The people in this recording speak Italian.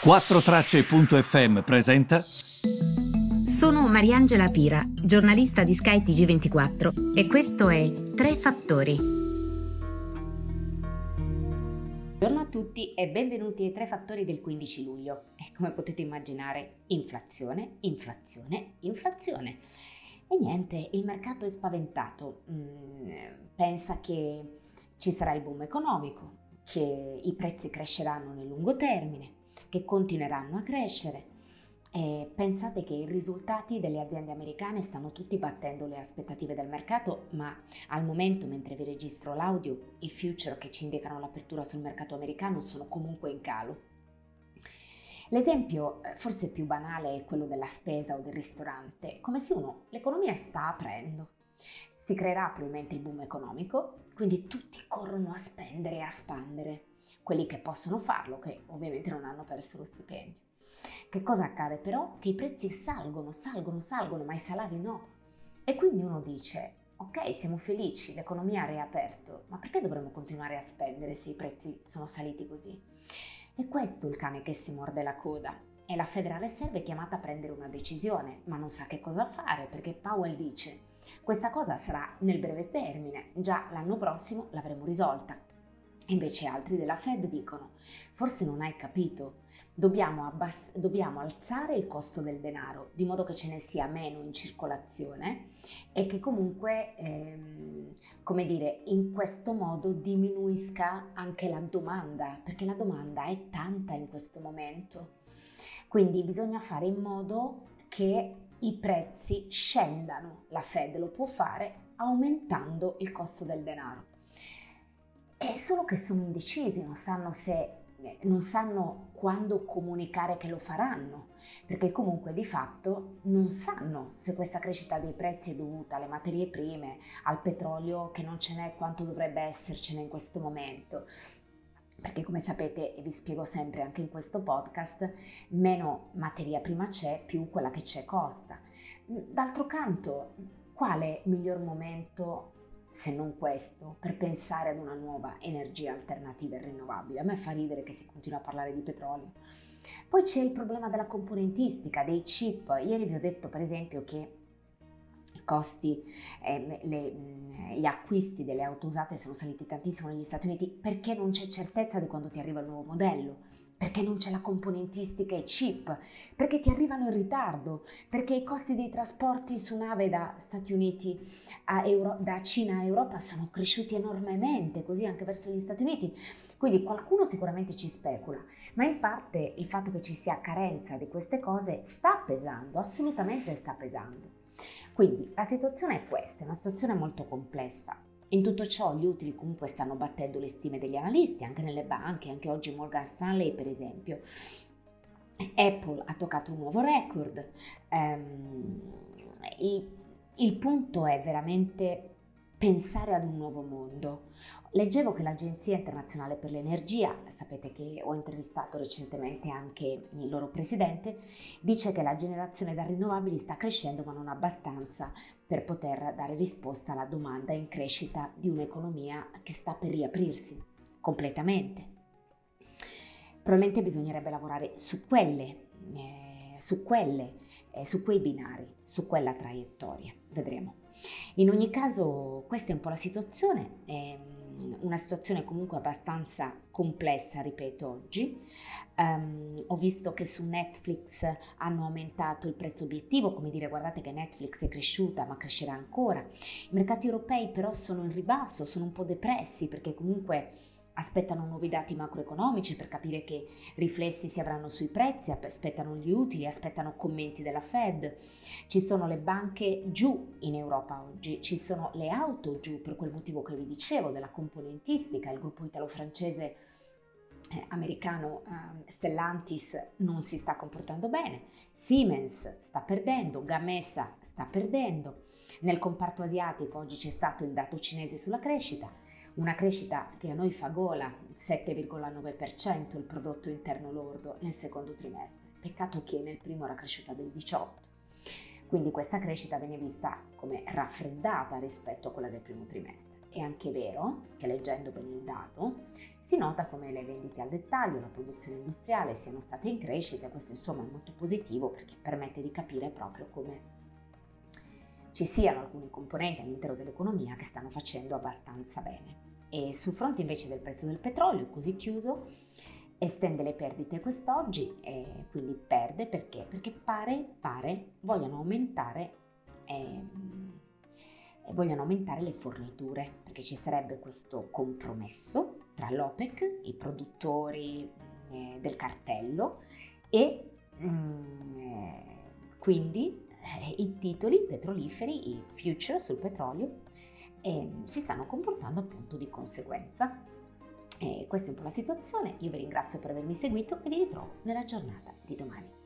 4Tracce.fm presenta. Sono Mariangela Pira, giornalista di Sky TG24 e questo è Tre Fattori. Buongiorno a tutti e benvenuti ai Tre Fattori del 15 luglio. E come potete immaginare, inflazione, inflazione, inflazione. E niente, il mercato è spaventato, mm, pensa che ci sarà il boom economico, che i prezzi cresceranno nel lungo termine che continueranno a crescere. E pensate che i risultati delle aziende americane stanno tutti battendo le aspettative del mercato, ma al momento, mentre vi registro l'audio, i future che ci indicano l'apertura sul mercato americano sono comunque in calo. L'esempio eh, forse più banale è quello della spesa o del ristorante, come se uno l'economia sta aprendo. Si creerà probabilmente il boom economico, quindi tutti corrono a spendere e a spandere quelli che possono farlo, che ovviamente non hanno perso lo stipendio. Che cosa accade però? Che i prezzi salgono, salgono, salgono, ma i salari no. E quindi uno dice, ok, siamo felici, l'economia ha riaperto, ma perché dovremmo continuare a spendere se i prezzi sono saliti così? E questo è il cane che si morde la coda. E la Federal Reserve è chiamata a prendere una decisione, ma non sa che cosa fare perché Powell dice questa cosa sarà nel breve termine, già l'anno prossimo l'avremo risolta. Invece altri della Fed dicono, forse non hai capito, dobbiamo, abbass- dobbiamo, alzare il costo del denaro, di modo che ce ne sia meno in circolazione e che comunque, ehm, come dire, in questo modo diminuisca anche la domanda, perché la domanda è tanta in questo momento. Quindi bisogna fare in modo che i prezzi scendano. La Fed lo può fare aumentando il costo del denaro. È solo che sono indecisi, non sanno se eh, non sanno quando comunicare che lo faranno, perché comunque di fatto non sanno se questa crescita dei prezzi è dovuta alle materie prime, al petrolio che non ce n'è quanto dovrebbe essercene in questo momento. Perché come sapete, e vi spiego sempre anche in questo podcast, meno materia prima c'è, più quella che c'è costa. D'altro canto, quale miglior momento se non questo, per pensare ad una nuova energia alternativa e rinnovabile. A me fa ridere che si continua a parlare di petrolio. Poi c'è il problema della componentistica, dei chip. Ieri vi ho detto per esempio che i costi, eh, le, gli acquisti delle auto usate sono saliti tantissimo negli Stati Uniti perché non c'è certezza di quando ti arriva il nuovo modello perché non c'è la componentistica e chip, perché ti arrivano in ritardo, perché i costi dei trasporti su nave da Stati Uniti a Euro, da Cina a Europa sono cresciuti enormemente, così anche verso gli Stati Uniti. Quindi qualcuno sicuramente ci specula, ma in parte il fatto che ci sia carenza di queste cose sta pesando, assolutamente sta pesando. Quindi la situazione è questa, è una situazione molto complessa. In tutto ciò gli utili comunque stanno battendo le stime degli analisti, anche nelle banche, anche oggi Morgan Stanley per esempio. Apple ha toccato un nuovo record. Um, il, il punto è veramente pensare ad un nuovo mondo. Leggevo che l'Agenzia internazionale per l'energia, sapete che ho intervistato recentemente anche il loro presidente, dice che la generazione da rinnovabili sta crescendo ma non abbastanza per poter dare risposta alla domanda in crescita di un'economia che sta per riaprirsi completamente. Probabilmente bisognerebbe lavorare su quelle, eh, su quelle, eh, su quei binari, su quella traiettoria. Vedremo. In ogni caso questa è un po' la situazione, è una situazione comunque abbastanza complessa, ripeto, oggi. Um, ho visto che su Netflix hanno aumentato il prezzo obiettivo, come dire guardate che Netflix è cresciuta ma crescerà ancora. I mercati europei però sono in ribasso, sono un po' depressi perché comunque aspettano nuovi dati macroeconomici per capire che riflessi si avranno sui prezzi, aspettano gli utili, aspettano commenti della Fed. Ci sono le banche giù in Europa oggi, ci sono le auto giù per quel motivo che vi dicevo della componentistica, il gruppo italo-francese eh, americano eh, Stellantis non si sta comportando bene, Siemens sta perdendo, Gamesa sta perdendo. Nel comparto asiatico oggi c'è stato il dato cinese sulla crescita, una crescita che a noi fa gola, 7,9% il prodotto interno lordo nel secondo trimestre. Peccato che nel primo era cresciuta del 18%. Quindi questa crescita viene vista come raffreddata rispetto a quella del primo trimestre. È anche vero che leggendo bene il dato Si nota come le vendite al dettaglio, la produzione industriale siano state in crescita, questo insomma è molto positivo perché permette di capire proprio come ci siano alcuni componenti all'interno dell'economia che stanno facendo abbastanza bene. E sul fronte invece del prezzo del petrolio, così chiuso, estende le perdite quest'oggi e quindi perde perché? Perché pare, pare vogliono aumentare, eh, vogliono aumentare le forniture, perché ci sarebbe questo compromesso tra l'OPEC, i produttori eh, del cartello e mm, eh, quindi i titoli petroliferi, i future sul petrolio, eh, si stanno comportando appunto di conseguenza. E questa è un po' la situazione, io vi ringrazio per avermi seguito e vi ritrovo nella giornata di domani.